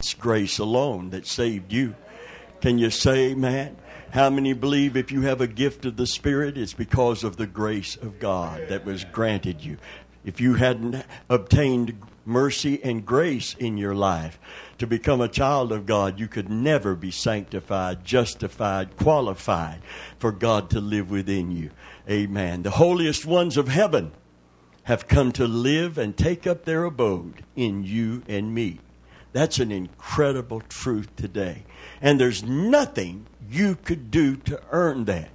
It's grace alone that saved you. Can you say, man? How many believe if you have a gift of the Spirit, it's because of the grace of God that was granted you? If you hadn't obtained mercy and grace in your life to become a child of God, you could never be sanctified, justified, qualified for God to live within you. Amen. The holiest ones of heaven have come to live and take up their abode in you and me. That's an incredible truth today. And there's nothing you could do to earn that.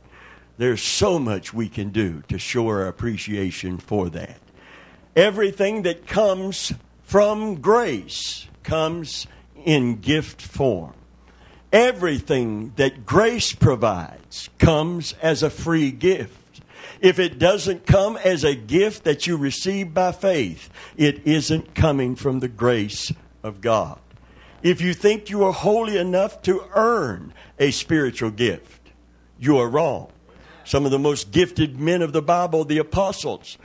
There's so much we can do to show our appreciation for that. Everything that comes from grace comes in gift form. Everything that grace provides comes as a free gift. If it doesn't come as a gift that you receive by faith, it isn't coming from the grace of God. If you think you are holy enough to earn a spiritual gift, you are wrong. Some of the most gifted men of the Bible, the apostles,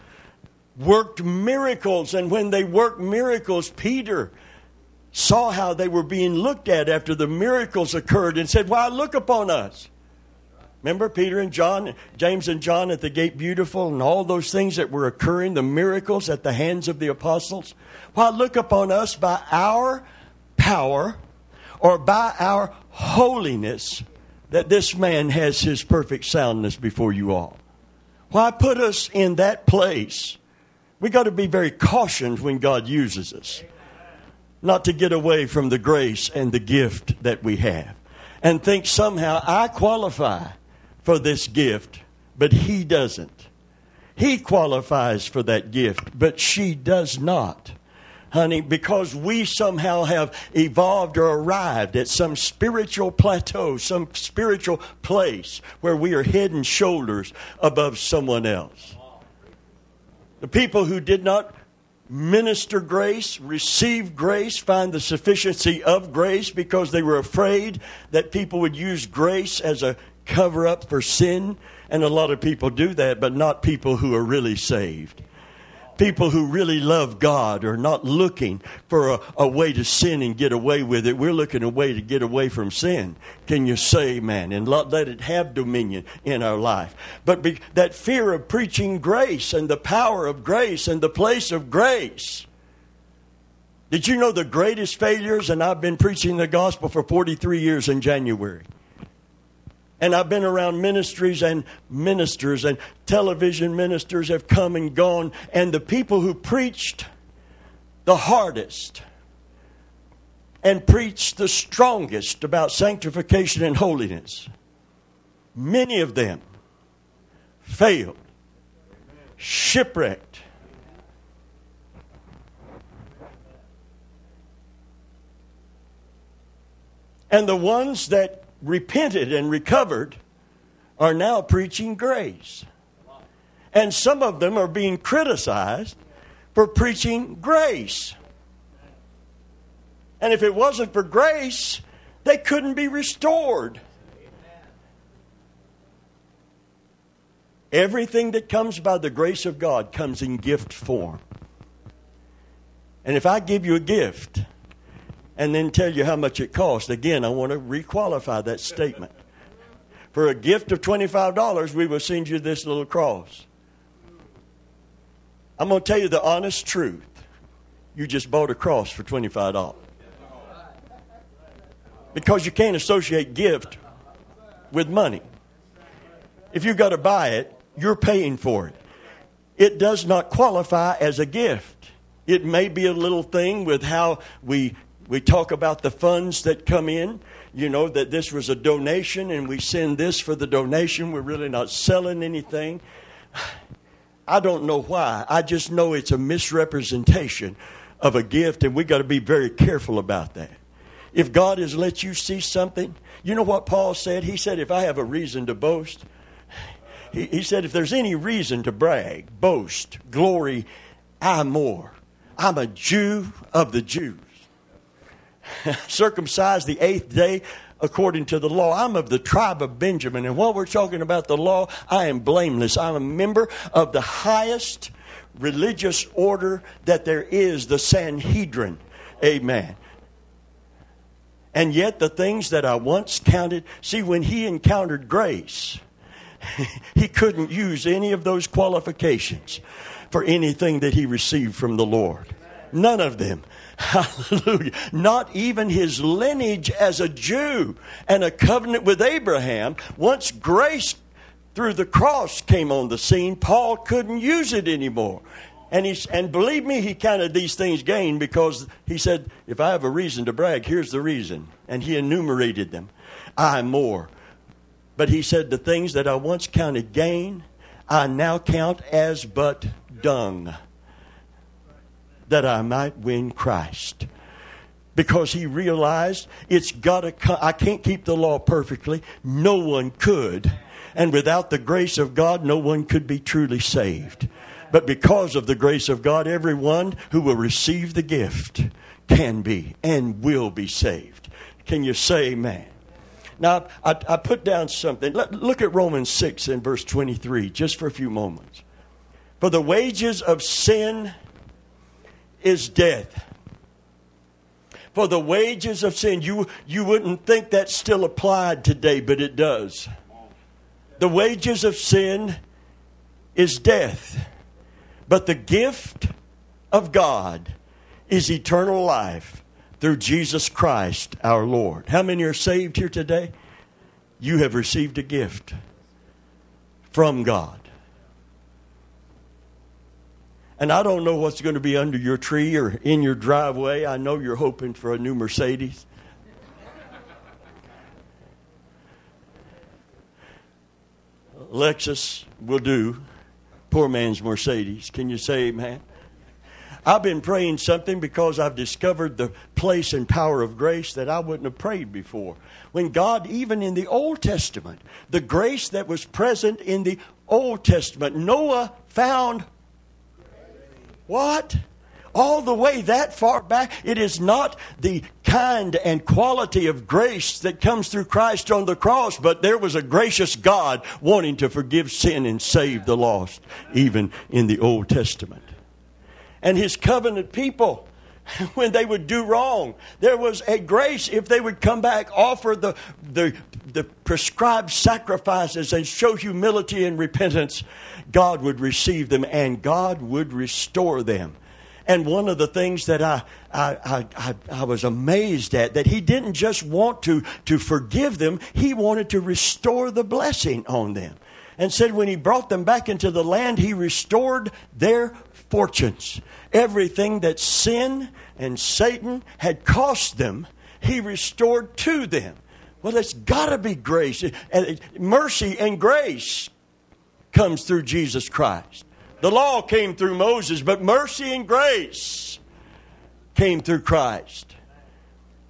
worked miracles, and when they worked miracles, Peter saw how they were being looked at after the miracles occurred and said, Why look upon us? Remember Peter and John, James and John at the gate beautiful, and all those things that were occurring, the miracles at the hands of the apostles? Why look upon us by our power or by our holiness that this man has his perfect soundness before you all? Why put us in that place? We got to be very cautious when God uses us, not to get away from the grace and the gift that we have and think somehow I qualify for this gift, but he doesn't. He qualifies for that gift, but she does not. Honey, because we somehow have evolved or arrived at some spiritual plateau, some spiritual place where we are head and shoulders above someone else. The people who did not minister grace, receive grace, find the sufficiency of grace because they were afraid that people would use grace as a cover up for sin. And a lot of people do that, but not people who are really saved. People who really love God are not looking for a, a way to sin and get away with it. We're looking a way to get away from sin. Can you say, man, and let, it have dominion in our life? But be, that fear of preaching grace and the power of grace and the place of grace. Did you know the greatest failures? And I've been preaching the gospel for 43 years in January. And I've been around ministries and ministers, and television ministers have come and gone. And the people who preached the hardest and preached the strongest about sanctification and holiness, many of them failed, shipwrecked. And the ones that repented and recovered are now preaching grace. And some of them are being criticized for preaching grace. And if it wasn't for grace, they couldn't be restored. Everything that comes by the grace of God comes in gift form. And if I give you a gift, and then tell you how much it cost. Again, I want to requalify that statement. For a gift of $25, we will send you this little cross. I'm going to tell you the honest truth. You just bought a cross for $25. Because you can't associate gift with money. If you've got to buy it, you're paying for it. It does not qualify as a gift. It may be a little thing with how we we talk about the funds that come in, you know, that this was a donation and we send this for the donation. We're really not selling anything. I don't know why. I just know it's a misrepresentation of a gift, and we got to be very careful about that. If God has let you see something, you know what Paul said? He said, If I have a reason to boast, he, he said, If there's any reason to brag, boast, glory, I'm more. I'm a Jew of the Jews. circumcised the eighth day according to the law. I'm of the tribe of Benjamin. And while we're talking about the law, I am blameless. I'm a member of the highest religious order that there is, the Sanhedrin. Amen. And yet, the things that I once counted, see, when he encountered grace, he couldn't use any of those qualifications for anything that he received from the Lord. None of them. Hallelujah. Not even his lineage as a Jew and a covenant with Abraham. Once grace through the cross came on the scene, Paul couldn't use it anymore. And he and believe me, he counted these things gain because he said, if I have a reason to brag, here's the reason. And he enumerated them. I more. But he said, the things that I once counted gain, I now count as but dung, that I might win Christ. Because he realized it's got to. I can't keep the law perfectly. No one could, and without the grace of God, no one could be truly saved. But because of the grace of God, everyone who will receive the gift can be and will be saved. Can you say amen? Now, I, I put down something. Let, look at Romans 6 and verse 23 just for a few moments. For the wages of sin is death. For the wages of sin, you, you wouldn't think that still applied today, but it does. The wages of sin is death. But the gift of God is eternal life through Jesus Christ our Lord. How many are saved here today? You have received a gift from God. And I don't know what's going to be under your tree or in your driveway. I know you're hoping for a new Mercedes. Lexus will do. Poor man's Mercedes. Can you say amen? I've been praying something because I've discovered the place and power of grace that I wouldn't have prayed before. When God, even in the Old Testament, the grace that was present in the Old Testament, Noah found what? all the way that far back. It is not the kind and quality of grace that comes through Christ on the cross, but there was a gracious God wanting to forgive sin and save the lost, even in the Old Testament. And his covenant people when they would do wrong. There was a grace if they would come back, offer the, the, the, prescribed sacrifices, and show humility and repentance. God would receive them and God would restore them. And one of the things that I, I, I, I, was amazed at, that he didn't just want to, to forgive them, he wanted to restore the blessing on them. And said when he brought them back into the land, he restored their fortunes. Everything that sin and Satan had cost them, he restored to them. Well, it's got to be grace. Mercy and grace comes through Jesus Christ. The law came through Moses, but mercy and grace came through Christ.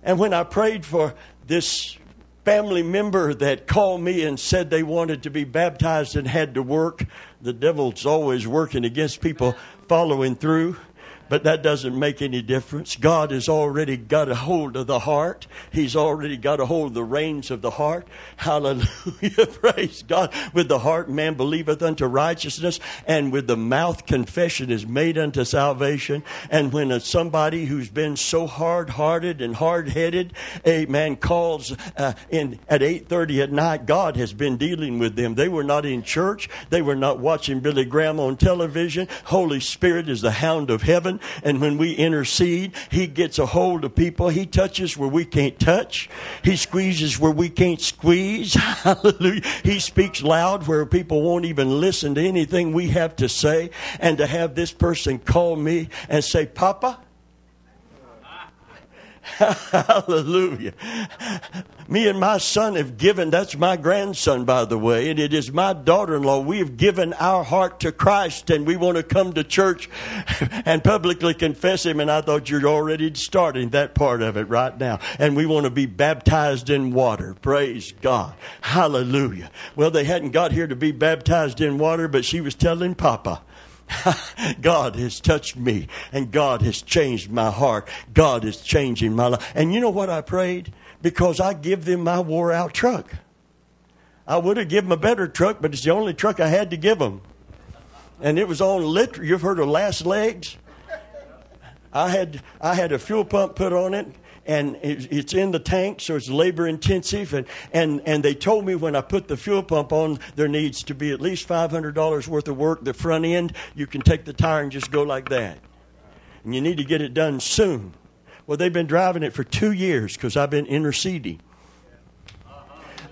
And when I prayed for this family member that called me and said they wanted to be baptized and had to work, the devil's always working against people following through. But that doesn't make any difference. God has already got a hold of the heart. He's already got a hold of the reins of the heart. Hallelujah. Praise God. With the heart man believeth unto righteousness, and with the mouth confession is made unto salvation. And when somebody who's been so hard hearted and hard headed, a man calls uh, in at 8.30 at night, God has been dealing with them. They were not in church. They were not watching Billy Graham on television. Holy Spirit is the hound of heaven and when we intercede, He gets a hold of people. He touches where we can't touch. He squeezes where we can't squeeze. Hallelujah. He speaks loud where people won't even listen to anything we have to say. And to have this person call me and say, Papa, Hallelujah. Me and my son have given, that's my grandson, by the way, and it is my daughter in law. We have given our heart to Christ and we want to come to church and publicly confess Him. And I thought you're already starting that part of it right now. And we want to be baptized in water. Praise God. Hallelujah. Well, they hadn't got here to be baptized in water, but she was telling Papa. God has touched me and God has changed my heart. God is changing my life. And you know what I prayed? Because I give them my wore out truck. I would have given them a better truck, but it's the only truck I had to give them. And it was on lit. You've heard of last legs? I had I had a fuel pump put on it and it's in the tank, so it's labor intensive. And, and, and they told me when I put the fuel pump on, there needs to be at least $500 worth of work. The front end, you can take the tire and just go like that. And you need to get it done soon. Well, they've been driving it for two years because I've been interceding.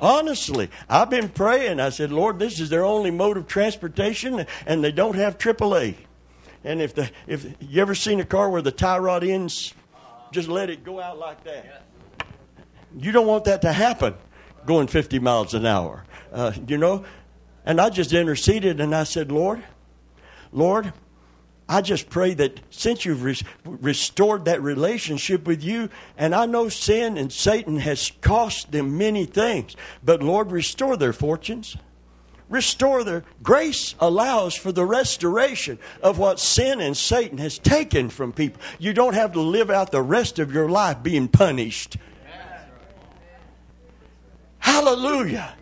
Honestly, I've been praying. I said, Lord, this is their only mode of transportation, and they don't have AAA. And if the if you ever seen a car where the tie rod ends, just let it go out like that. You don't want that to happen, going 50 miles an hour. Uh, you know, and I just interceded and I said, Lord, Lord, I just pray that since you've re- restored that relationship with you, and I know sin and Satan has cost them many things, but Lord, restore their fortunes. Restore their grace allows for the restoration of what sin and Satan has taken from people. You don't have to live out the rest of your life being punished. Hallelujah.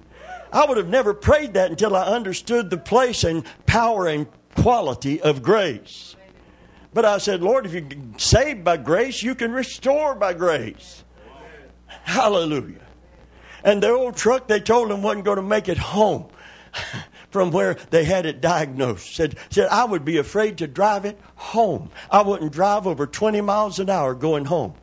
I would have never prayed that until I understood the place and power and quality of grace. But I said, Lord, if you're saved by grace, you can restore by grace. Hallelujah. And the old truck, they told him, wasn't going to make it home from where they had it diagnosed. Said, said, I would be afraid to drive it home. I wouldn't drive over 20 miles an hour going home.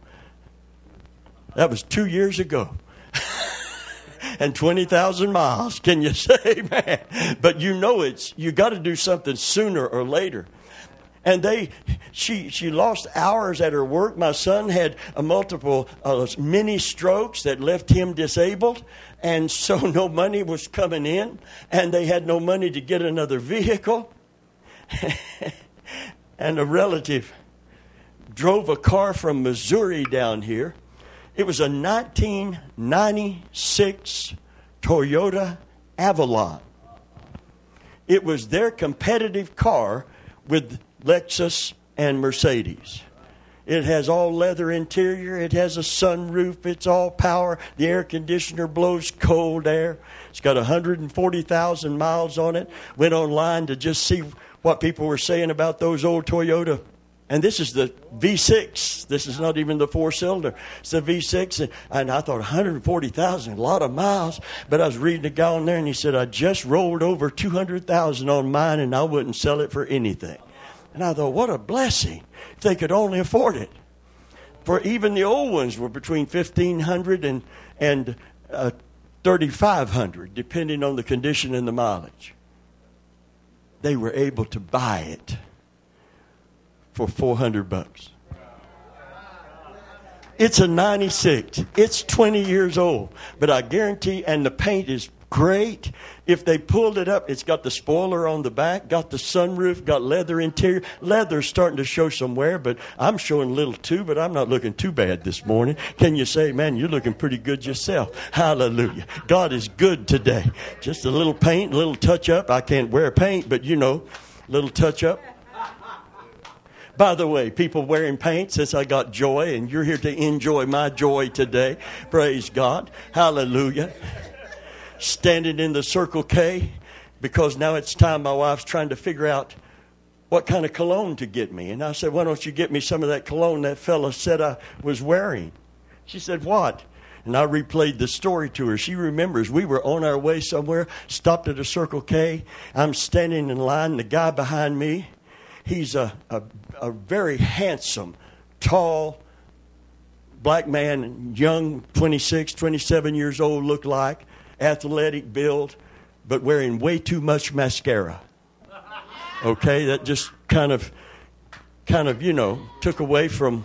That was two years ago. and 20,000 miles. Can you say, man? But you know it's, you got to do something sooner or later and they she she lost hours at her work my son had a multiple uh, mini strokes that left him disabled and so no money was coming in and they had no money to get another vehicle. And a relative drove a car from missouri down here. It was a 1996 toyota avalon. It was their competitive car with Lexus and Mercedes. It has all leather interior. It has a sunroof. It's all power. The air conditioner blows cold air. It's got 140,000 miles on it. Went online to just see what people were saying about those old Toyota. And this is the V6. This is not even the four cylinder. It's the V6. And, I thought 140,000, a lot of miles. But I was reading a guy on there and he said, I just rolled over 200,000 on mine and I wouldn't sell it for anything. And I thought, what a blessing if they could only afford it. For even the old ones were between 1500 and, and uh, 3500 depending on the condition and the mileage. They were able to buy it for 400 bucks. It's a 96. It's 20 years old. But I guarantee, and the paint is great. If they pulled it up, it's got the spoiler on the back, got the sunroof, got leather interior. Leather's starting to show somewhere, but I'm showing little too, but I'm not looking too bad this morning. Can you say, man, you're looking pretty good yourself? Hallelujah. God is good today. Just a little paint, a little touch up. I can't wear paint, but you know, little touch up. By the way, people wearing paint says I got joy, and you're here to enjoy my joy today. Praise God. Hallelujah standing in the Circle K because now it's time my wife's trying to figure out what kind of cologne to get me. And I said, Why don't you get me some of that cologne that fella said I was wearing? She said, What? And I replayed the story to her. She remembers we were on our way somewhere, stopped at a Circle K. I'm standing in line. The guy behind me, he's a, a, a very handsome, tall, black man, young, 26, 27 years old, looked like athletic build, but wearing way too much mascara. Okay, that just kind of, kind of, you know, took away from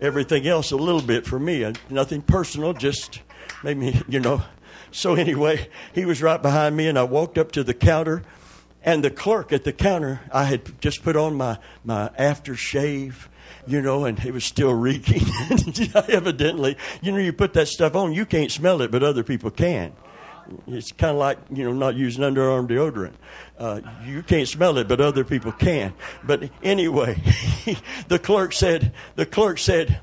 everything else a little bit for me. Uh, nothing personal, just made me, you know. So anyway, he was right behind me, and I walked up to the counter, and the clerk at the counter, I had just put on my my aftershave you know, and it was still reeking. Evidently, you know, you put that stuff on, you can't smell it, but other people can. It's kind of like you know not using underarm deodorant. Uh, you can't smell it, but other people can. But anyway, the clerk said, the clerk said,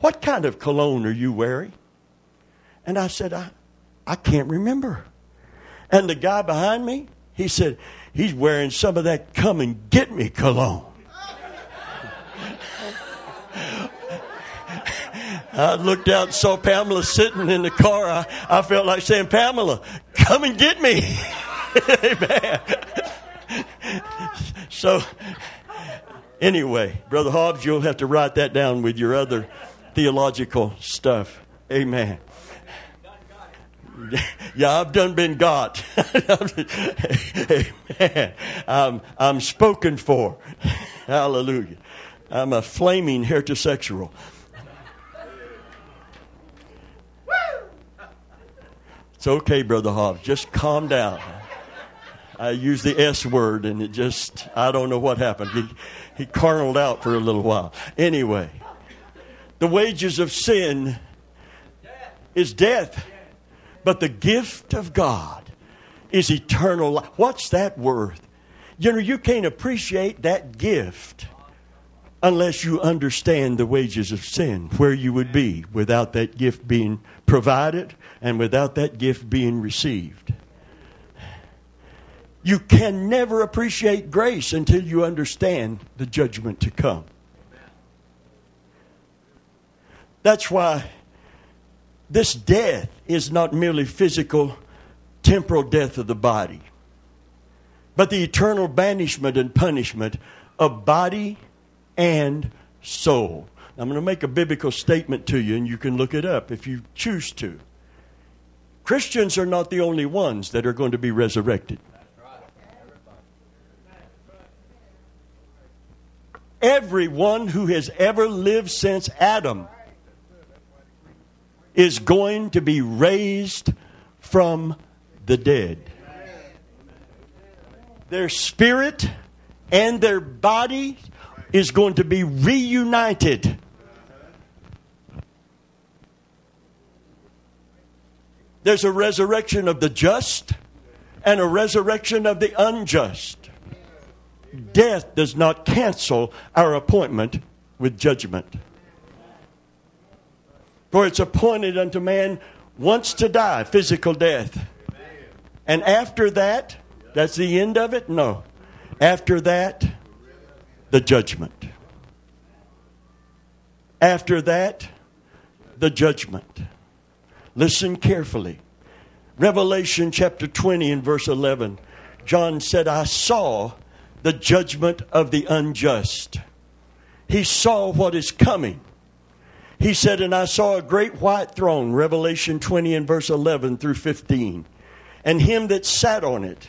"What kind of cologne are you wearing?" And I said, "I, I can't remember." And the guy behind me, he said, "He's wearing some of that come and get me cologne." I looked out and saw Pamela sitting in the car. I, I felt like saying, Pamela, come and get me. Amen. so, anyway, Brother Hobbs, you'll have to write that down with your other theological stuff. Amen. Yeah, I've done been got. Amen. I'm, I'm spoken for. Hallelujah. I'm a flaming heterosexual. It's okay, Brother Hobbs. Just calm down. I used the S word and it just, I don't know what happened. He, he carnaled out for a little while. Anyway, the wages of sin is death, but the gift of God is eternal life. What's that worth? You know, you can't appreciate that gift unless you understand the wages of sin, where you would be without that gift being provided and without that gift being received. You can never appreciate grace until you understand the judgment to come. That's why this death is not merely physical, temporal death of the body, but the eternal banishment and punishment of body and soul. I'm going to make a biblical statement to you, and you can look it up if you choose to. Christians are not the only ones that are going to be resurrected. Everyone who has ever lived since Adam is going to be raised from the dead. Their spirit and their body is going to be reunited. There's a resurrection of the just and a resurrection of the unjust. Death does not cancel our appointment with judgment. For it's appointed unto man once to die, physical death. And after that, that's the end of it? No. After that, the judgment. After that, the judgment. Listen carefully. Revelation chapter 20 and verse 11. John said, I saw the judgment of the unjust. He saw what is coming. He said, And I saw a great white throne, Revelation 20 and verse 11 through 15, and him that sat on it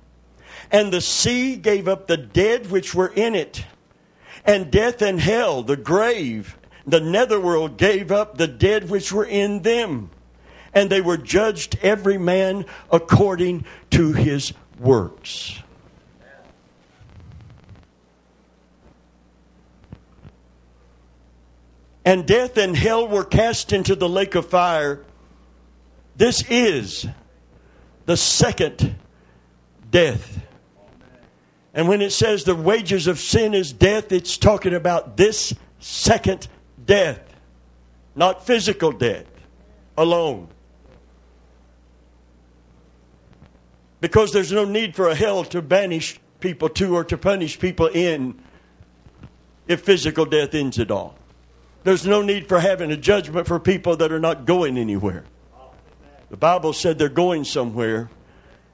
And the sea gave up the dead which were in it. And death and hell, the grave, the netherworld gave up the dead which were in them. And they were judged every man according to his works. And death and hell were cast into the lake of fire. This is the second death. And when it says the wages of sin is death, it's talking about this second death, not physical death alone. Because there's no need for a hell to banish people to or to punish people in if physical death ends it all. There's no need for having a judgment for people that are not going anywhere. The Bible said they're going somewhere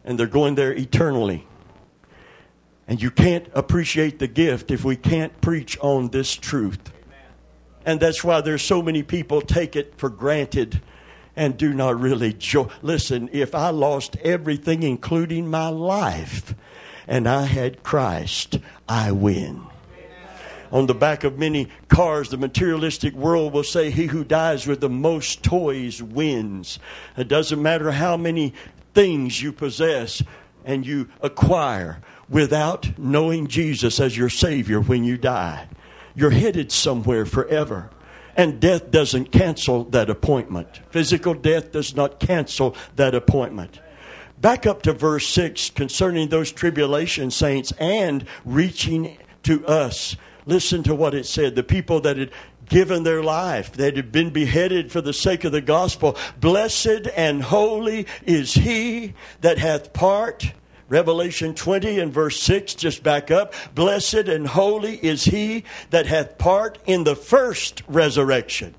and they're going there eternally. And you can't appreciate the gift if we can't preach on this truth. And that's why there's so many people take it for granted and do not really joy. Listen, if I lost everything, including my life, and I had Christ, I win. On the back of many cars, the materialistic world will say, He who dies with the most toys wins. It doesn't matter how many things you possess and you acquire without knowing Jesus as your Savior when you die. You're headed somewhere forever. And death doesn't cancel that appointment. Physical death does not cancel that appointment. Back up to verse 6 concerning those tribulation saints and reaching to us. Listen to what it said. The people that had given their life, that had been beheaded for the sake of the gospel. Blessed and holy is he that hath part. Revelation 20 and verse 6, just back up. Blessed and holy is he that hath part in the first resurrection.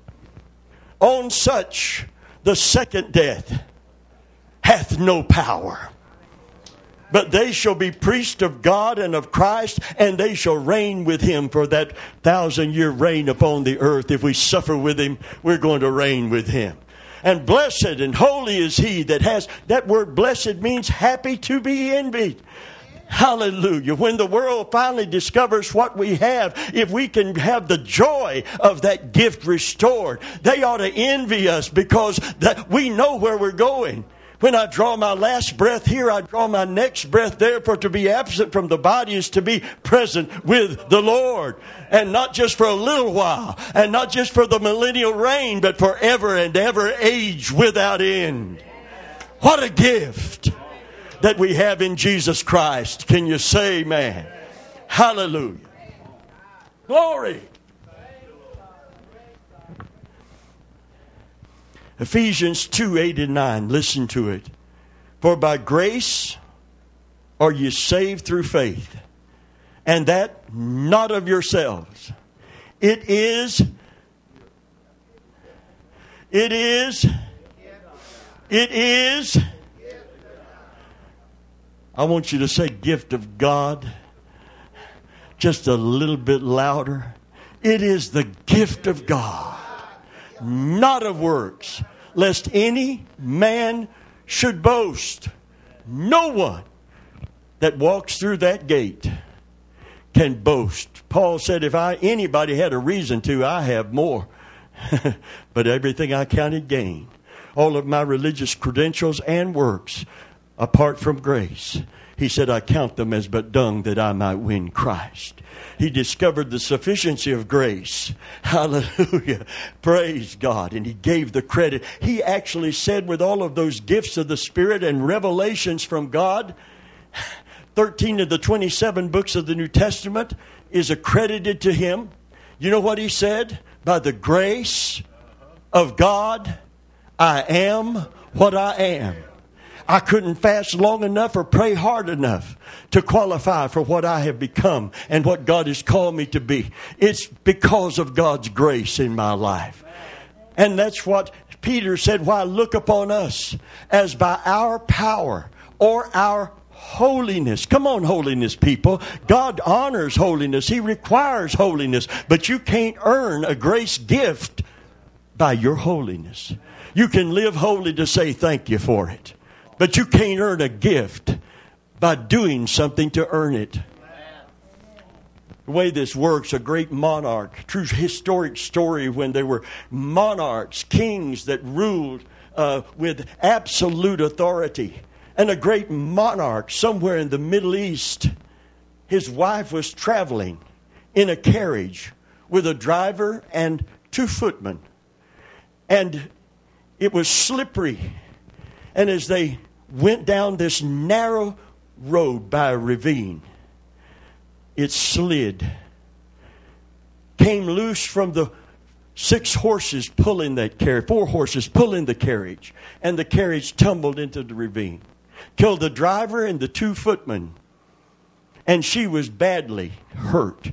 On such, the second death hath no power. But they shall be priests of God and of Christ, and they shall reign with him for that thousand year reign upon the earth. If we suffer with him, we're going to reign with him. And blessed and holy is he that has, that word blessed means happy to be envied. Hallelujah. When the world finally discovers what we have, if we can have the joy of that gift restored, they ought to envy us because that we know where we're going. When I draw my last breath here, I draw my next breath there. For to be absent from the body is to be present with the Lord. And not just for a little while, and not just for the millennial reign, but forever and ever, age without end. What a gift that we have in Jesus Christ. Can you say, man? Hallelujah. Glory. Ephesians 2 8 and 9. Listen to it. For by grace are you saved through faith, and that not of yourselves. It is, it is, it is. I want you to say gift of God just a little bit louder. It is the gift of God not of works, lest any man should boast. No one that walks through that gate can boast. Paul said, if I anybody had a reason to, I have more. but everything I counted gain, all of my religious credentials and works, apart from grace, he said, I count them as but dung that I might win Christ. He discovered the sufficiency of grace. Hallelujah. Praise God. And he gave the credit. He actually said, with all of those gifts of the Spirit and revelations from God, 13 of the 27 books of the New Testament is accredited to him. You know what he said? By the grace of God, I am what I am. I couldn't fast long enough or pray hard enough to qualify for what I have become and what God has called me to be. It's because of God's grace in my life. And that's what Peter said, Why look upon us as by our power or our holiness. Come on, holiness people. God honors holiness, He requires holiness, but you can't earn a grace gift by your holiness. You can live holy to say thank you for it. But you can't earn a gift by doing something to earn it. The way this works, a great monarch, true historic story when there were monarchs, kings that ruled uh, with absolute authority. And a great monarch somewhere in the Middle East, his wife was traveling in a carriage with a driver and two footmen. And it was slippery. And as they went down this narrow road by a ravine. It slid, came loose from the six horses pulling that carriage, four horses pulling the carriage, and the carriage tumbled into the ravine, killed the driver and the two footmen. And she was badly hurt,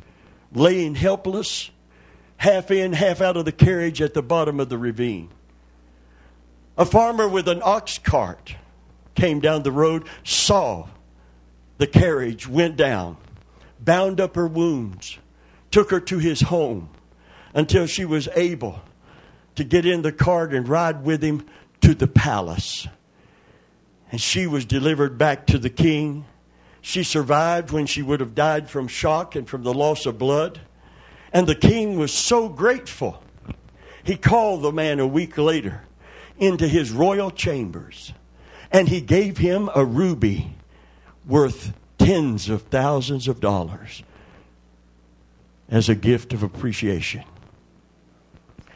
laying helpless, half in, half out of the carriage at the bottom of the ravine. A farmer with an ox cart came down the road, saw the carriage, went down, bound up her wounds, took her to his home until she was able to get in the cart and ride with him to the palace. And she was delivered back to the king. She survived when she would have died from shock and from the loss of blood. And the king was so grateful. He called the man a week later into his royal chambers and he gave him a ruby worth tens of thousands of dollars as a gift of appreciation.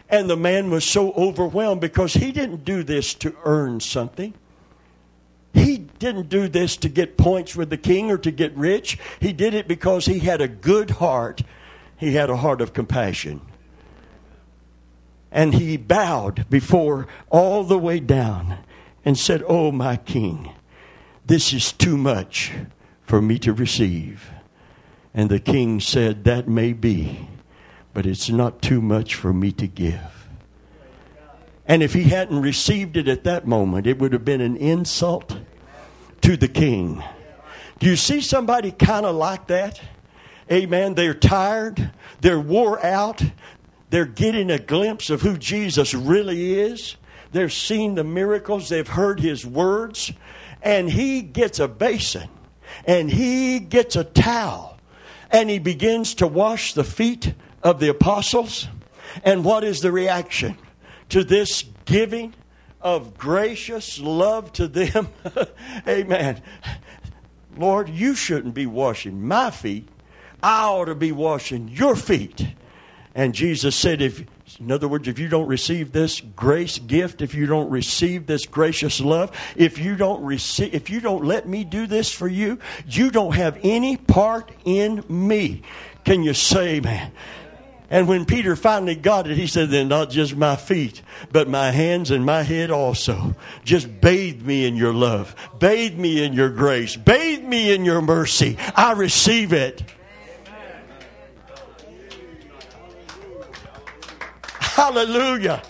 And the man was so overwhelmed because he didn't do this to earn something. He didn't do this to get points with the king or to get rich. He did it because he had a good heart. He had a heart of compassion. And he bowed before all the way down and said, Oh, my king, this is too much for me to receive. And the king said, That may be, but it's not too much for me to give. And if he hadn't received it at that moment, it would have been an insult to the king. Do you see somebody kind of like that? Amen. They're tired, they're wore out, they're getting a glimpse of who Jesus really is. They've seen the miracles, they've heard his words, and he gets a basin and he gets a towel and he begins to wash the feet of the apostles. And what is the reaction to this giving of gracious love to them? Amen. Lord, you shouldn't be washing my feet. I ought to be washing your feet. And Jesus said, if in other words, if you don't receive this grace gift, if you don't receive this gracious love, if you don't receive, if you don't let me do this for you, you don't have any part in me. Can you say, man? And when Peter finally got it, he said, Then not just my feet, but my hands and my head also. Just bathe me in your love. Bathe me in your grace. Bathe me in your mercy. I receive it. Hallelujah.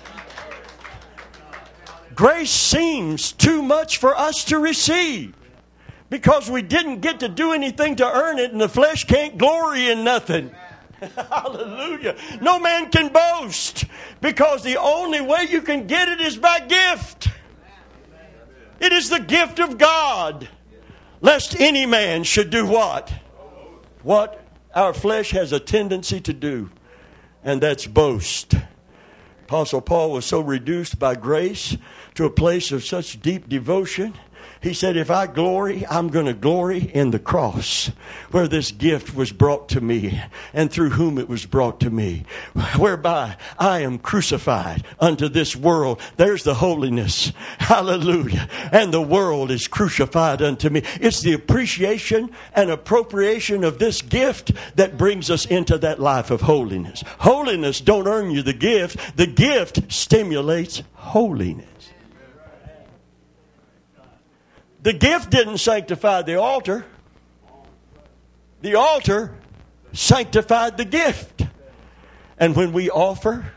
Grace seems too much for us to receive because we didn't get to do anything to earn it, and the flesh can't glory in nothing. Hallelujah. No man can boast because the only way you can get it is by gift. It is the gift of God. Lest any man should do what? What our flesh has a tendency to do, and that's boast. Apostle Paul was so reduced by grace to a place of such deep devotion he said, If I glory, I'm going to glory in the cross where this gift was brought to me and through whom it was brought to me, whereby I am crucified unto this world. There's the holiness. Hallelujah. And the world is crucified unto me. It's the appreciation and appropriation of this gift that brings us into that life of holiness. Holiness don't earn you the gift. The gift stimulates holiness. The gift didn't sanctify the altar, the altar sanctified the gift. And when we offer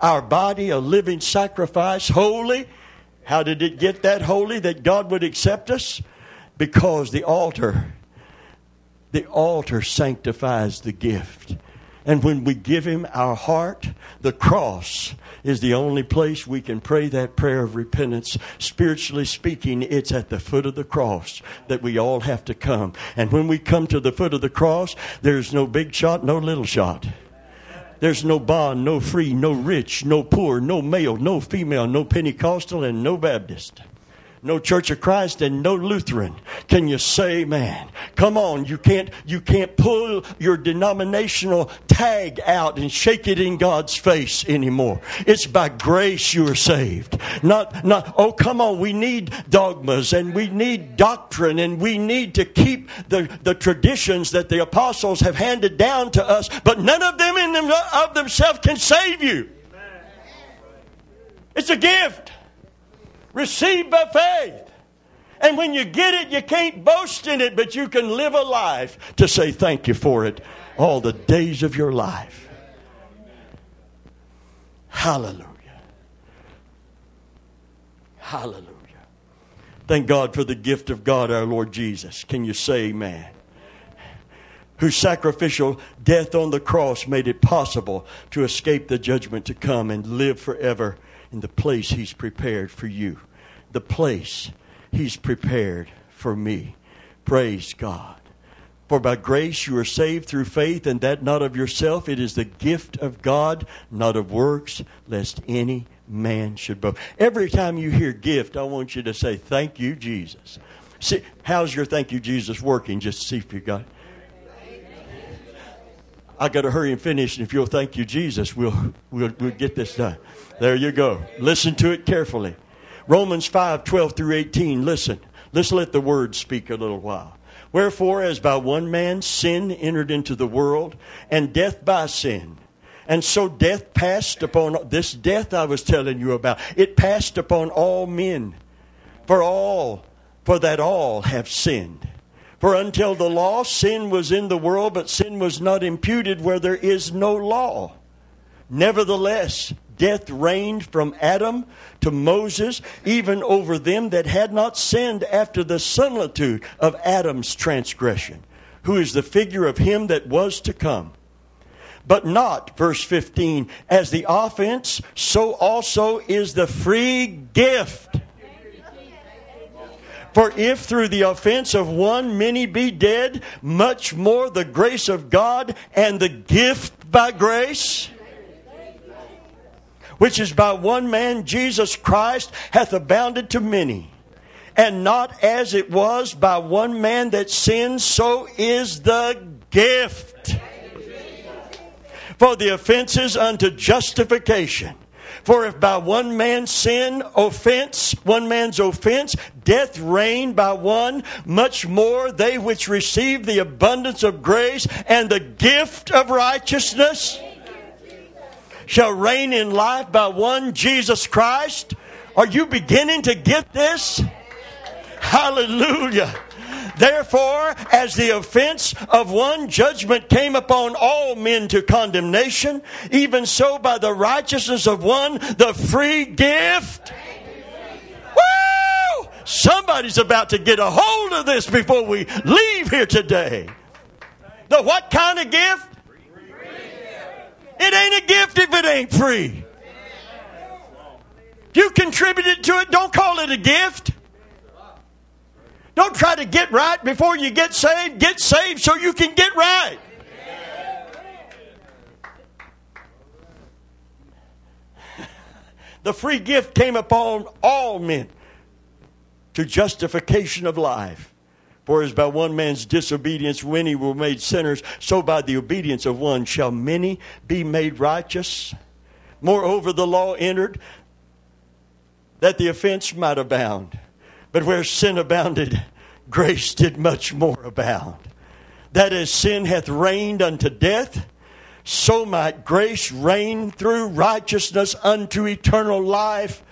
our body a living sacrifice, holy, how did it get that holy that God would accept us? Because the altar, the altar sanctifies the gift. And when we give Him our heart, the cross is the only place we can pray that prayer of repentance. Spiritually speaking, it's at the foot of the cross that we all have to come. And when we come to the foot of the cross, there's no big shot, no little shot. There's no bond, no free, no rich, no poor, no male, no female, no Pentecostal, and no Baptist no Church of Christ, and no Lutheran. Can you say man? Come on, you can't you can't pull your denominational tag out and shake it in God's face anymore. It's by grace you are saved. Not not oh come on, we need dogmas and we need doctrine and we need to keep the, the traditions that the apostles have handed down to us, but none of them in them of themselves can save you. It's a gift received by faith. And when you get it, you can't boast in it, but you can live a life to say thank you for it all the days of your life. Hallelujah. Hallelujah. Thank God for the gift of God, our Lord Jesus. Can you say amen? Whose sacrificial death on the cross made it possible to escape the judgment to come and live forever in the place He's prepared for you, the place He's prepared for me. Praise God. For by grace you are saved through faith, and that not of yourself. It is the gift of God, not of works, lest any man should boast. Every time you hear gift, I want you to say, Thank you, Jesus. See, how's your thank you, Jesus working? Just see if you got it. I got to hurry and finish, and if you'll thank you, Jesus, we'll, we'll, we'll get this done. There you go. Listen to it carefully. Romans 5 12 through 18. Listen. Let's let the word speak a little while. Wherefore, as by one man sin entered into the world, and death by sin. And so death passed upon this death I was telling you about. It passed upon all men. For all, for that all have sinned. For until the law, sin was in the world, but sin was not imputed where there is no law. Nevertheless, death reigned from Adam to Moses, even over them that had not sinned after the similitude of Adam's transgression, who is the figure of him that was to come. But not, verse 15, as the offense, so also is the free gift. For if through the offense of one many be dead, much more the grace of God and the gift by grace, which is by one man, Jesus Christ, hath abounded to many. And not as it was by one man that sinned, so is the gift. For the offenses unto justification for if by one man's sin, offense, one man's offense, death reigned by one, much more they which receive the abundance of grace and the gift of righteousness shall reign in life by one Jesus Christ. Are you beginning to get this? Hallelujah. Therefore, as the offense of one judgment came upon all men to condemnation, even so by the righteousness of one, the free gift. Woo! Somebody's about to get a hold of this before we leave here today. The what kind of gift? It ain't a gift if it ain't free. You contributed to it, don't call it a gift. Don't try to get right before you get saved. Get saved so you can get right. The free gift came upon all men to justification of life. For as by one man's disobedience many were made sinners, so by the obedience of one shall many be made righteous. Moreover, the law entered that the offense might abound. But where sin abounded, grace did much more abound. That as sin hath reigned unto death, so might grace reign through righteousness unto eternal life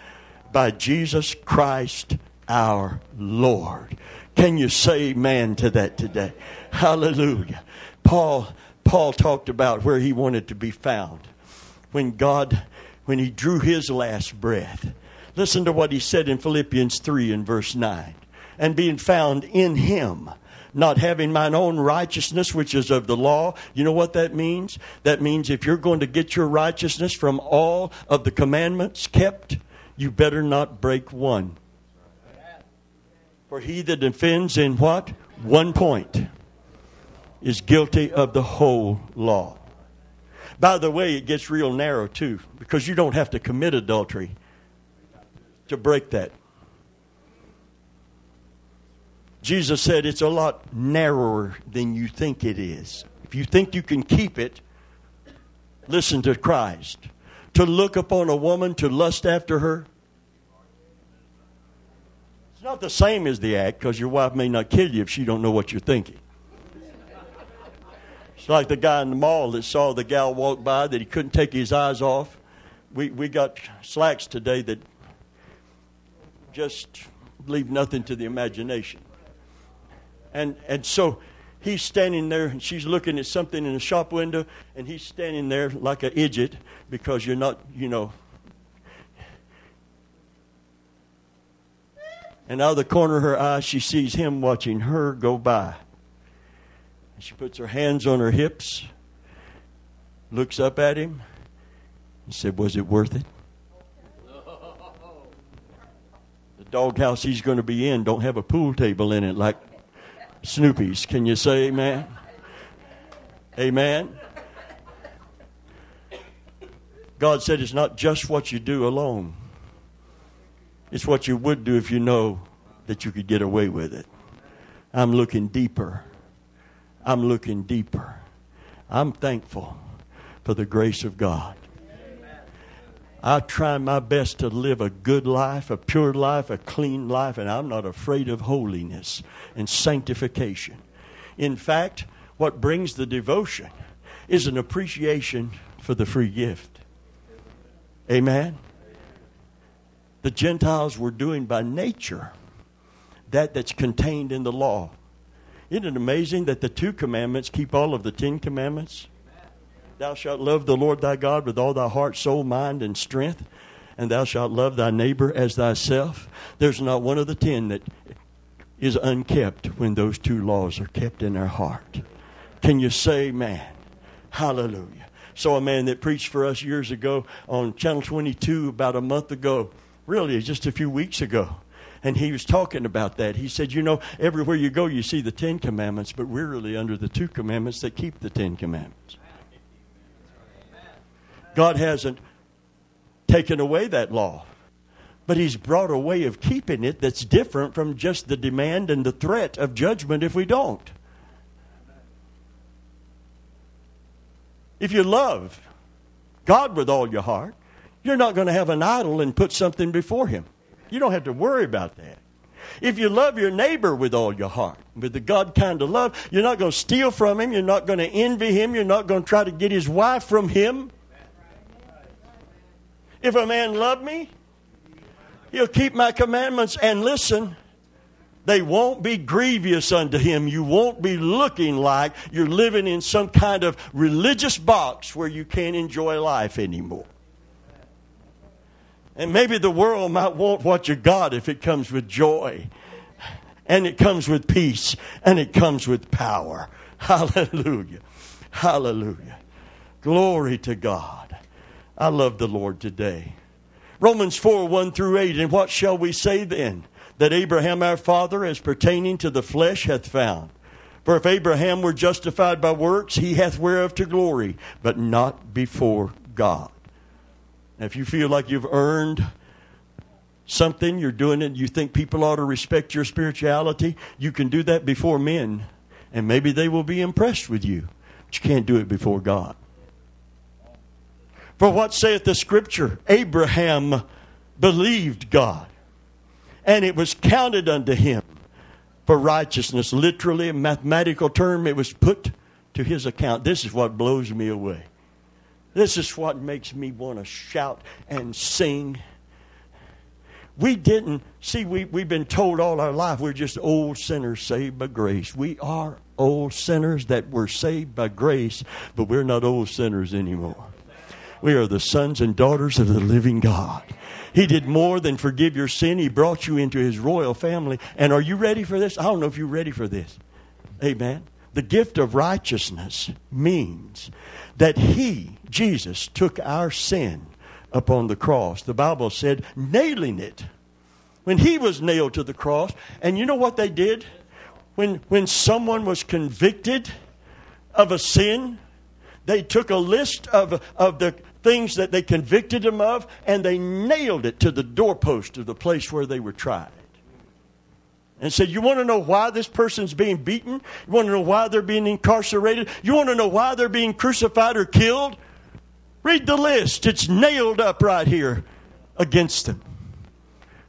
by Jesus Christ our Lord. Can you say amen to that today? Hallelujah. Paul Paul talked about where he wanted to be found. When God when he drew his last breath. Listen to what he said in Philippians 3 and verse 9. And being found in him, not having mine own righteousness, which is of the law. You know what that means? That means if you're going to get your righteousness from all of the commandments kept, you better not break one. For he that offends in what? One point is guilty of the whole law. By the way, it gets real narrow too, because you don't have to commit adultery to break that. Jesus said it's a lot narrower than you think it is. If you think you can keep it, listen to Christ. To look upon a woman, to lust after her, it's not the same as the act because your wife may not kill you if she don't know what you're thinking. It's like the guy in the mall that saw the gal walk by that he couldn't take his eyes off. We, we got slacks today that just leave nothing to the imagination. And, and so he's standing there and she's looking at something in a shop window and he's standing there like an idiot because you're not, you know. And out of the corner of her eye, she sees him watching her go by. She puts her hands on her hips, looks up at him, and said, Was it worth it? Doghouse he's going to be in don't have a pool table in it like Snoopy's. Can you say amen? Amen. God said it's not just what you do alone, it's what you would do if you know that you could get away with it. I'm looking deeper. I'm looking deeper. I'm thankful for the grace of God. I try my best to live a good life, a pure life, a clean life, and I'm not afraid of holiness and sanctification. In fact, what brings the devotion is an appreciation for the free gift. Amen? The Gentiles were doing by nature that that's contained in the law. Isn't it amazing that the two commandments keep all of the Ten Commandments? Thou shalt love the Lord thy God with all thy heart, soul, mind, and strength, and thou shalt love thy neighbor as thyself. There's not one of the ten that is unkept when those two laws are kept in our heart. Can you say, man? Hallelujah. So, a man that preached for us years ago on Channel 22 about a month ago, really just a few weeks ago. And he was talking about that. He said, You know, everywhere you go, you see the Ten Commandments, but we're really under the two commandments that keep the Ten Commandments. God hasn't taken away that law, but He's brought a way of keeping it that's different from just the demand and the threat of judgment if we don't. If you love God with all your heart, you're not going to have an idol and put something before Him. You don't have to worry about that. If you love your neighbor with all your heart, with the God kind of love, you're not going to steal from him. You're not going to envy him. You're not going to try to get his wife from him. If a man love me, he'll keep my commandments and listen. They won't be grievous unto him. You won't be looking like you're living in some kind of religious box where you can't enjoy life anymore. And maybe the world might want what you got if it comes with joy, and it comes with peace, and it comes with power. Hallelujah. Hallelujah. Glory to God. I love the Lord today. Romans 4 1 through 8. And what shall we say then? That Abraham our father, as pertaining to the flesh, hath found. For if Abraham were justified by works, he hath whereof to glory, but not before God. Now, if you feel like you've earned something, you're doing it, you think people ought to respect your spirituality, you can do that before men, and maybe they will be impressed with you. But you can't do it before God. For what saith the scripture? Abraham believed God, and it was counted unto him for righteousness. Literally, a mathematical term, it was put to his account. This is what blows me away. This is what makes me want to shout and sing. We didn't, see, we, we've been told all our life we're just old sinners saved by grace. We are old sinners that were saved by grace, but we're not old sinners anymore. We are the sons and daughters of the living God. He did more than forgive your sin. He brought you into his royal family. And are you ready for this? I don't know if you're ready for this. Amen. The gift of righteousness means that he, Jesus, took our sin upon the cross. The Bible said, nailing it. When he was nailed to the cross, and you know what they did? When, when someone was convicted of a sin, they took a list of, of the things that they convicted him of, and they nailed it to the doorpost of the place where they were tried. And said, You want to know why this person's being beaten? You want to know why they're being incarcerated? You want to know why they're being crucified or killed? Read the list. It's nailed up right here against them.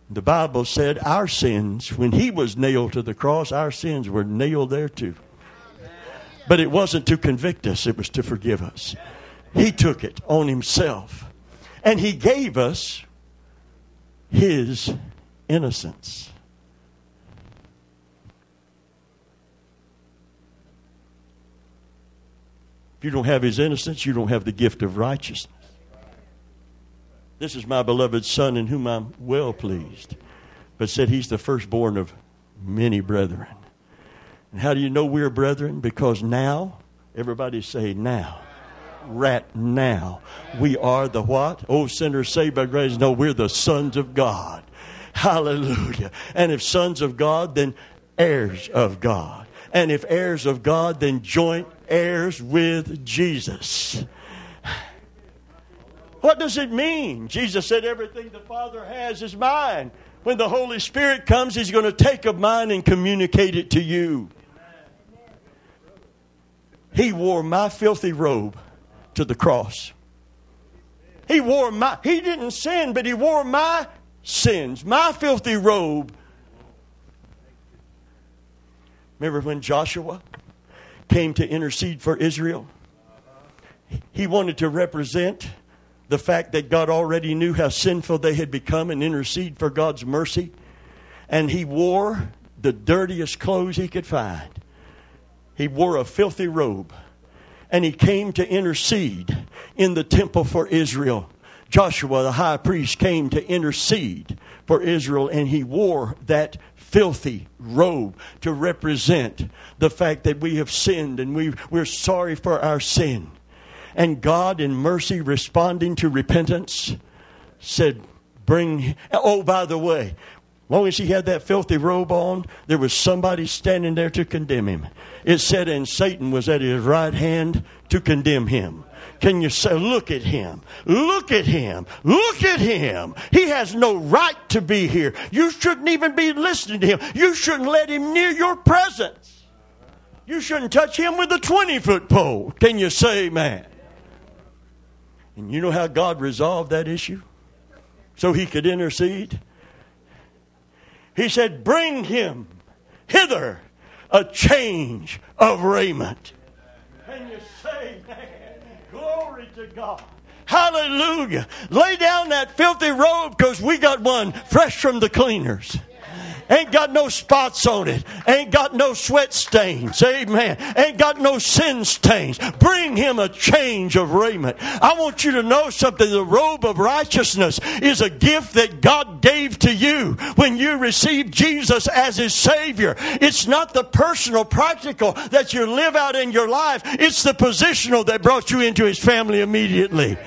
The Bible said our sins, when he was nailed to the cross, our sins were nailed there too. But it wasn't to convict us, it was to forgive us. He took it on himself. And he gave us his innocence. If you don't have his innocence, you don't have the gift of righteousness. This is my beloved Son in whom I'm well pleased. But said he's the firstborn of many brethren. And how do you know we're brethren? Because now, everybody say now right now. We are the what? Oh, sinners saved by grace. No, we're the sons of God. Hallelujah. And if sons of God, then heirs of God. And if heirs of God, then joint heirs with Jesus. What does it mean? Jesus said, Everything the Father has is mine. When the Holy Spirit comes, He's going to take of mine and communicate it to you. He wore my filthy robe to the cross. He wore my, he didn't sin, but he wore my sins, my filthy robe. Remember when Joshua came to intercede for Israel? He wanted to represent the fact that God already knew how sinful they had become and intercede for God's mercy. And he wore the dirtiest clothes he could find. He wore a filthy robe. And he came to intercede in the temple for Israel. Joshua, the high priest, came to intercede for Israel, and he wore that filthy robe to represent the fact that we have sinned and we we're sorry for our sin. And God, in mercy, responding to repentance, said, Bring, oh, by the way, long as he had that filthy robe on, there was somebody standing there to condemn him. It said, and Satan was at his right hand to condemn him. Can you say, look at him? Look at him. Look at him. He has no right to be here. You shouldn't even be listening to him. You shouldn't let him near your presence. You shouldn't touch him with a 20 foot pole. Can you say man? And you know how God resolved that issue? So he could intercede? He said, Bring him hither a change of raiment. Can you say that? Glory to God. Hallelujah. Lay down that filthy robe because we got one fresh from the cleaners. Ain't got no spots on it. Ain't got no sweat stains. Amen. Ain't got no sin stains. Bring him a change of raiment. I want you to know something. The robe of righteousness is a gift that God gave to you when you received Jesus as his Savior. It's not the personal, practical that you live out in your life. It's the positional that brought you into his family immediately.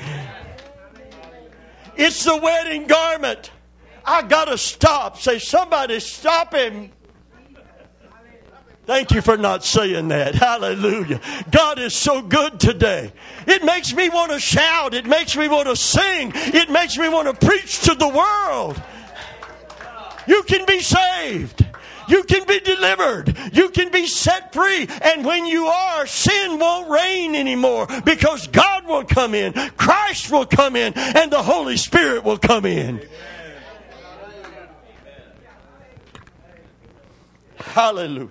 It's the wedding garment. I got to stop. Say, somebody stop him. Thank you for not saying that. Hallelujah. God is so good today. It makes me want to shout. It makes me want to sing. It makes me want to preach to the world. You can be saved. You can be delivered. You can be set free. And when you are, sin won't reign anymore because God will come in, Christ will come in, and the Holy Spirit will come in. Hallelujah.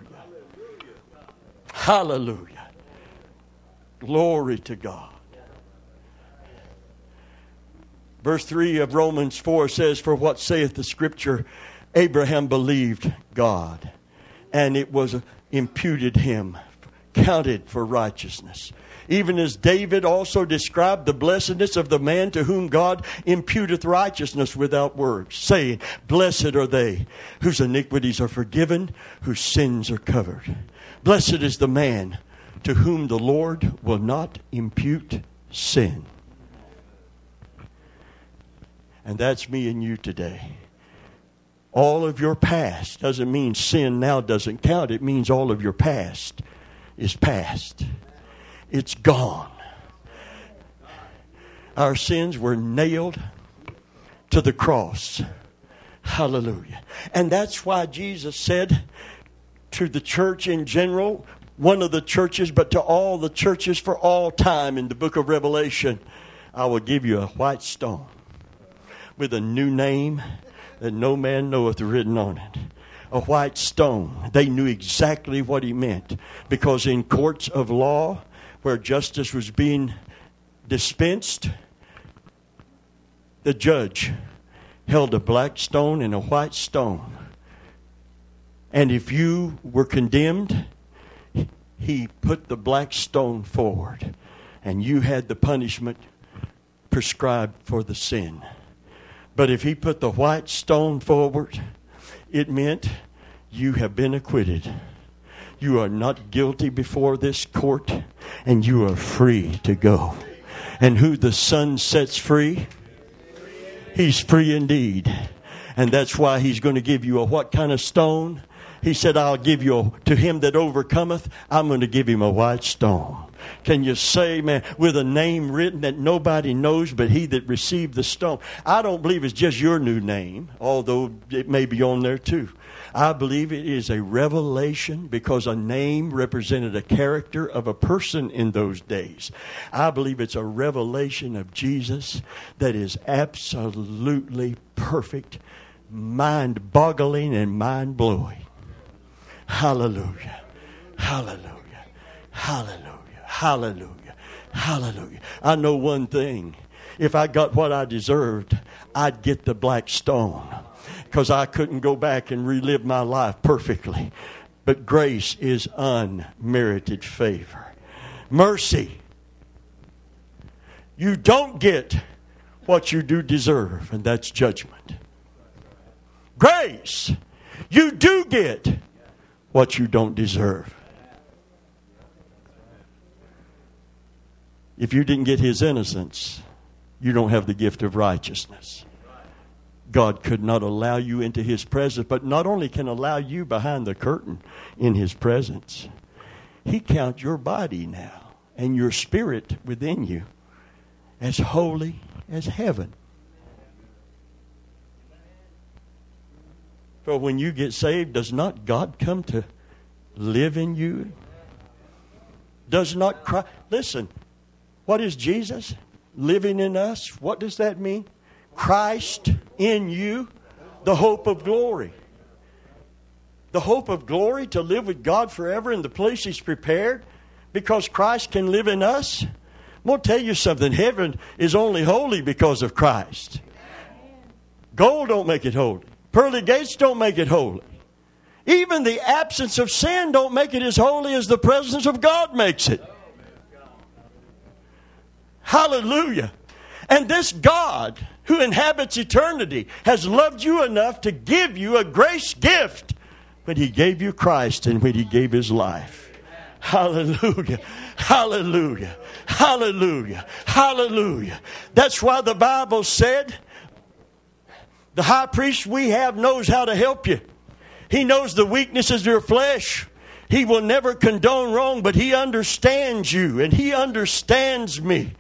Hallelujah. Glory to God. Verse 3 of Romans 4 says, For what saith the scripture? Abraham believed God, and it was imputed him, counted for righteousness even as David also described the blessedness of the man to whom God imputeth righteousness without works, saying, Blessed are they whose iniquities are forgiven, whose sins are covered. Blessed is the man to whom the Lord will not impute sin. And that's me and you today. All of your past doesn't mean sin now doesn't count. It means all of your past is past it's gone. Our sins were nailed to the cross. Hallelujah. And that's why Jesus said to the church in general, one of the churches, but to all the churches for all time in the book of Revelation, I will give you a white stone with a new name that no man knoweth written on it. A white stone. They knew exactly what he meant because in courts of law, where justice was being dispensed, the judge held a black stone and a white stone. And if you were condemned, he put the black stone forward, and you had the punishment prescribed for the sin. But if he put the white stone forward, it meant you have been acquitted. You are not guilty before this court, and you are free to go. And who the Son sets free, he's free indeed. And that's why he's going to give you a what kind of stone? He said, I'll give you a, to him that overcometh, I'm going to give him a white stone. Can you say, man, with a name written that nobody knows but he that received the stone? I don't believe it's just your new name, although it may be on there too. I believe it is a revelation because a name represented a character of a person in those days. I believe it's a revelation of Jesus that is absolutely perfect, mind boggling, and mind blowing. Hallelujah. Hallelujah. Hallelujah. Hallelujah. Hallelujah. I know one thing. If I got what I deserved, I'd get the black stone because I couldn't go back and relive my life perfectly. But grace is unmerited favor. Mercy. You don't get what you do deserve, and that's judgment. Grace. You do get what you don't deserve. If you didn't get his innocence, you don't have the gift of righteousness. God could not allow you into his presence, but not only can allow you behind the curtain in his presence, he counts your body now and your spirit within you as holy as heaven. For when you get saved, does not God come to live in you? Does not Christ. Listen, what is Jesus living in us? What does that mean? Christ in you, the hope of glory. The hope of glory to live with God forever in the place He's prepared because Christ can live in us. I'm going to tell you something. Heaven is only holy because of Christ. Gold don't make it holy. Pearly gates don't make it holy. Even the absence of sin don't make it as holy as the presence of God makes it. Hallelujah. And this God who inhabits eternity has loved you enough to give you a grace gift when he gave you Christ and when he gave his life. Hallelujah. Hallelujah. Hallelujah. Hallelujah. That's why the Bible said the high priest we have knows how to help you. He knows the weaknesses of your flesh. He will never condone wrong, but he understands you and he understands me.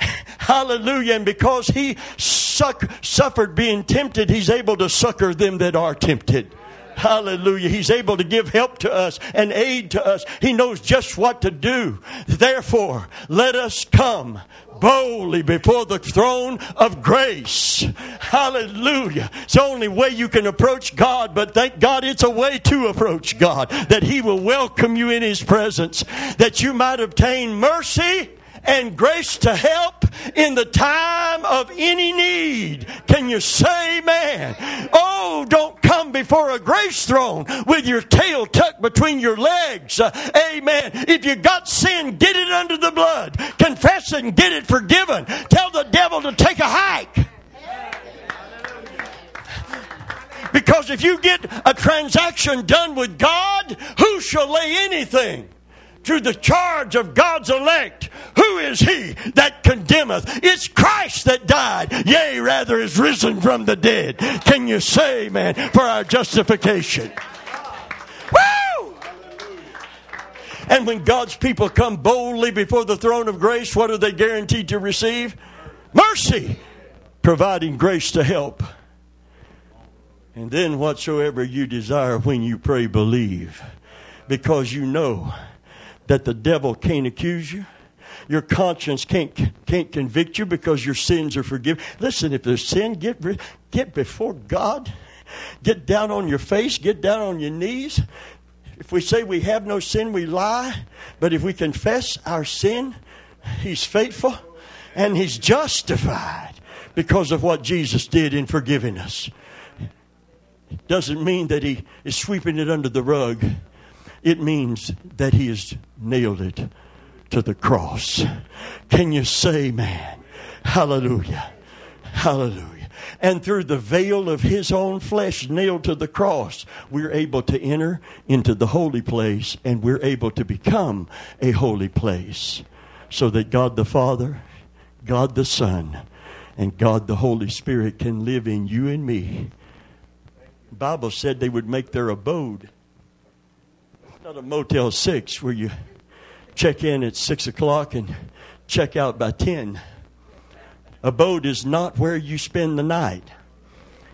Hallelujah. And because he suck, suffered being tempted, he's able to succor them that are tempted. Hallelujah. He's able to give help to us and aid to us. He knows just what to do. Therefore, let us come boldly before the throne of grace. Hallelujah. It's the only way you can approach God, but thank God it's a way to approach God, that He will welcome you in His presence, that you might obtain mercy and grace to help in the time of any need. Can you say man? Oh, don't come before a grace throne with your tail tucked between your legs. Uh, amen. If you got sin, get it under the blood. Confess it and get it forgiven. Tell the devil to take a hike. Because if you get a transaction done with God, who shall lay anything to the charge of God's elect? Who is he that condemneth? It's Christ that died, yea, rather is risen from the dead. Can you say, man, for our justification? Woo! And when God's people come boldly before the throne of grace, what are they guaranteed to receive? Mercy, providing grace to help. And then whatsoever you desire when you pray, believe. Because you know that the devil can't accuse you your conscience can't, can't convict you because your sins are forgiven. Listen, if there's sin, get, get before God. Get down on your face. Get down on your knees. If we say we have no sin, we lie. But if we confess our sin, He's faithful and He's justified because of what Jesus did in forgiving us. Doesn't mean that He is sweeping it under the rug. It means that He has nailed it to the cross. Can you say, man? Hallelujah. Hallelujah. And through the veil of his own flesh nailed to the cross, we're able to enter into the holy place and we're able to become a holy place. So that God the Father, God the Son, and God the Holy Spirit can live in you and me Bible said they would make their abode. Not a Motel 6 where you check in at 6 o'clock and check out by 10. Abode is not where you spend the night.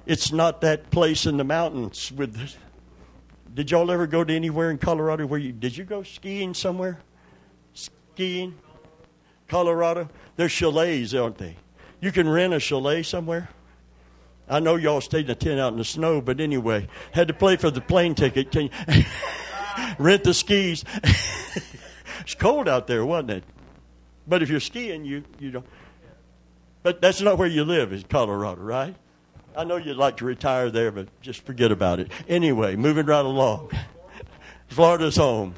It's not that place in the mountains with. Did y'all ever go to anywhere in Colorado where you did you go skiing somewhere? Skiing? Colorado? There's chalets, aren't they? You can rent a chalet somewhere. I know y'all stayed in a tent out in the snow, but anyway, had to pay for the plane ticket. Can you rent the skis? it's cold out there, wasn't it? But if you're skiing, you you don't. But that's not where you live, is Colorado, right? I know you'd like to retire there, but just forget about it. Anyway, moving right along. Florida's home.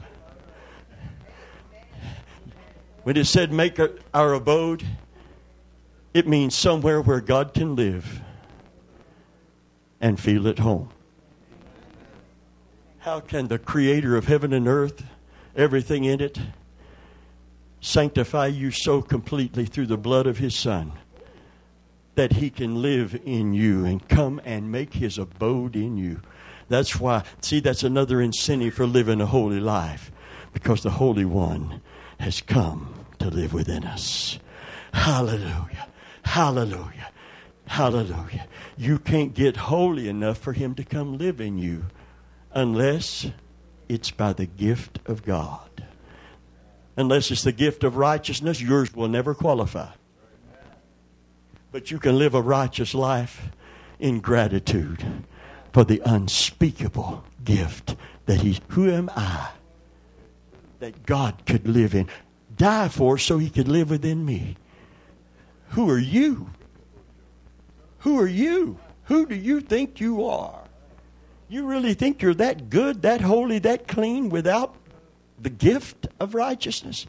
When it said make our abode, it means somewhere where God can live and feel at home. How can the creator of heaven and earth, everything in it, sanctify you so completely through the blood of his son that he can live in you and come and make his abode in you? That's why, see, that's another incentive for living a holy life because the Holy One has come to live within us. Hallelujah. Hallelujah. Hallelujah. You can't get holy enough for Him to come live in you unless it's by the gift of God. Unless it's the gift of righteousness, yours will never qualify. But you can live a righteous life in gratitude for the unspeakable gift that He. Who am I that God could live in? Die for so He could live within me. Who are you? Who are you? Who do you think you are? You really think you're that good, that holy, that clean without the gift of righteousness?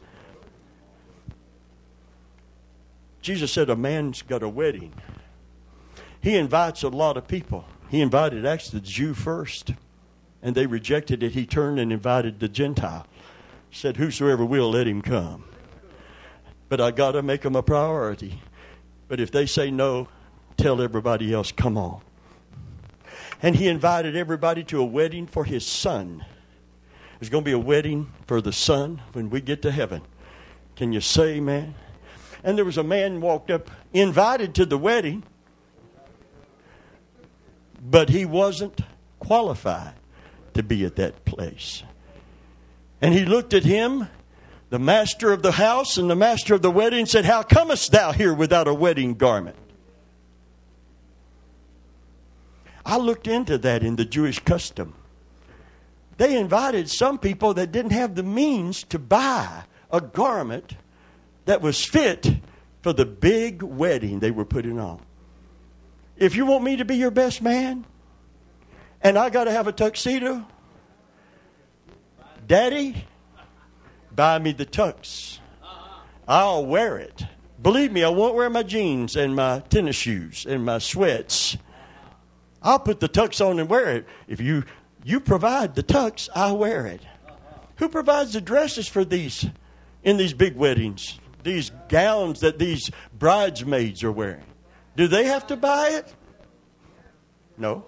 Jesus said a man's got a wedding. He invites a lot of people. He invited actually the Jew first, and they rejected it. He turned and invited the Gentile. Said, Whosoever will, let him come. But I got to make them a priority. But if they say no, tell everybody else, come on. And he invited everybody to a wedding for his son. There's going to be a wedding for the son when we get to heaven. Can you say amen? And there was a man walked up, invited to the wedding, but he wasn't qualified to be at that place. And he looked at him, the master of the house and the master of the wedding, said, How comest thou here without a wedding garment? I looked into that in the Jewish custom. They invited some people that didn't have the means to buy a garment that was fit for the big wedding they were putting on. If you want me to be your best man and I got to have a tuxedo, Daddy, buy me the tux. I'll wear it. Believe me, I won't wear my jeans and my tennis shoes and my sweats I'll put the tux on and wear it. If you you provide the tux, I'll wear it. Who provides the dresses for these in these big weddings? These gowns that these bridesmaids are wearing. Do they have to buy it? No.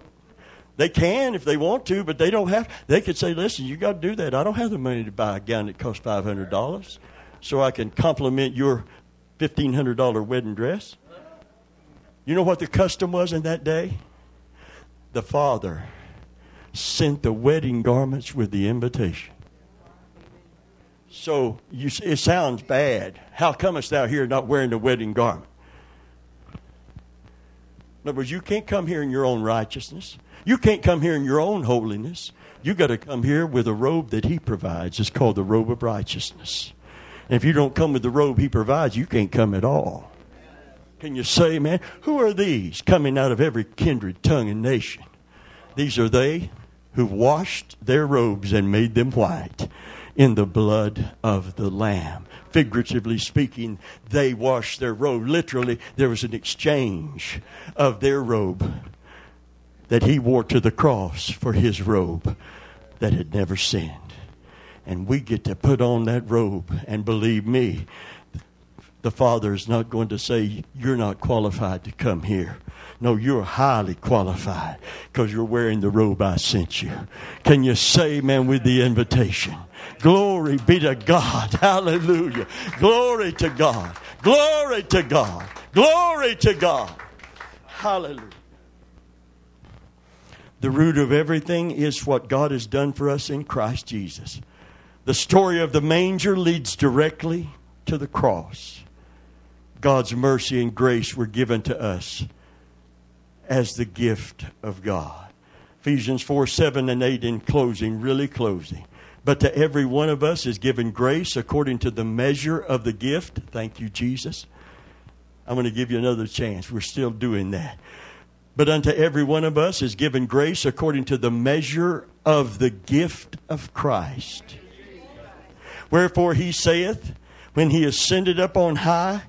They can if they want to, but they don't have. They could say, "Listen, you got to do that. I don't have the money to buy a gown that costs five hundred dollars, so I can compliment your fifteen hundred dollar wedding dress." You know what the custom was in that day? The father sent the wedding garments with the invitation. So you, it sounds bad. How comest thou here not wearing the wedding garment? In other words, you can't come here in your own righteousness. You can't come here in your own holiness. You got to come here with a robe that He provides. It's called the robe of righteousness. And if you don't come with the robe He provides, you can't come at all. Can you say, man, who are these coming out of every kindred, tongue, and nation? These are they who washed their robes and made them white in the blood of the Lamb. Figuratively speaking, they washed their robe. Literally, there was an exchange of their robe that he wore to the cross for his robe that had never sinned. And we get to put on that robe, and believe me, the Father is not going to say, You're not qualified to come here. No, you're highly qualified because you're wearing the robe I sent you. Can you say, man, with the invitation? Glory be to God. Hallelujah. Glory to God. Glory to God. Glory to God. Hallelujah. The root of everything is what God has done for us in Christ Jesus. The story of the manger leads directly to the cross. God's mercy and grace were given to us as the gift of God. Ephesians 4 7 and 8 in closing, really closing. But to every one of us is given grace according to the measure of the gift. Thank you, Jesus. I'm going to give you another chance. We're still doing that. But unto every one of us is given grace according to the measure of the gift of Christ. Wherefore he saith, when he ascended up on high,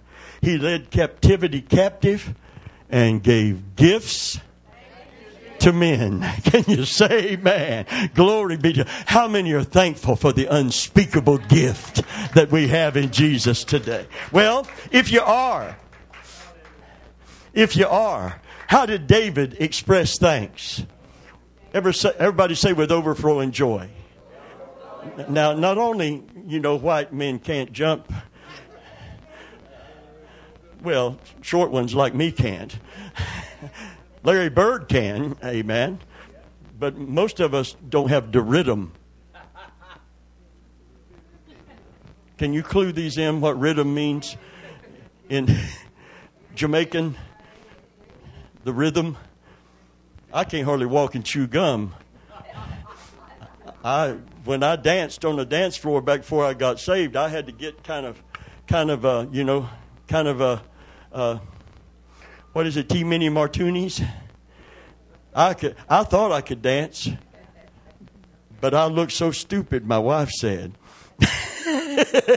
he led captivity captive and gave gifts to men. Can you say amen? Glory be to how many are thankful for the unspeakable gift that we have in Jesus today? Well, if you are, if you are, how did David express thanks? everybody say with overflowing joy. Now, not only, you know, white men can't jump, well, short ones like me can't. Larry Bird can, amen. But most of us don't have rhythm. Can you clue these in what rhythm means in Jamaican? The rhythm. I can't hardly walk and chew gum. I when I danced on the dance floor back before I got saved, I had to get kind of, kind of, uh, you know, kind of a, uh, what is it, T mini martinis? I could, I thought I could dance, but I looked so stupid. My wife said,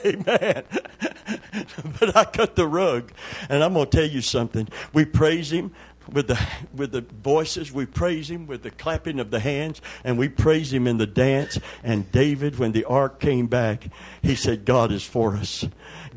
"Amen." but I cut the rug, and I'm going to tell you something. We praise Him with the with the voices we praise him with the clapping of the hands and we praise him in the dance and david when the ark came back he said god is for us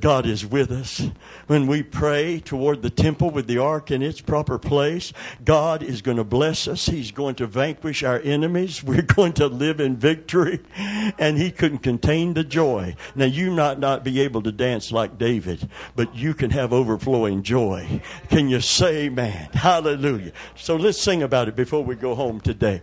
God is with us. When we pray toward the temple with the ark in its proper place, God is going to bless us. He's going to vanquish our enemies. We're going to live in victory. And He couldn't contain the joy. Now, you might not be able to dance like David, but you can have overflowing joy. Can you say man? Hallelujah. So let's sing about it before we go home today.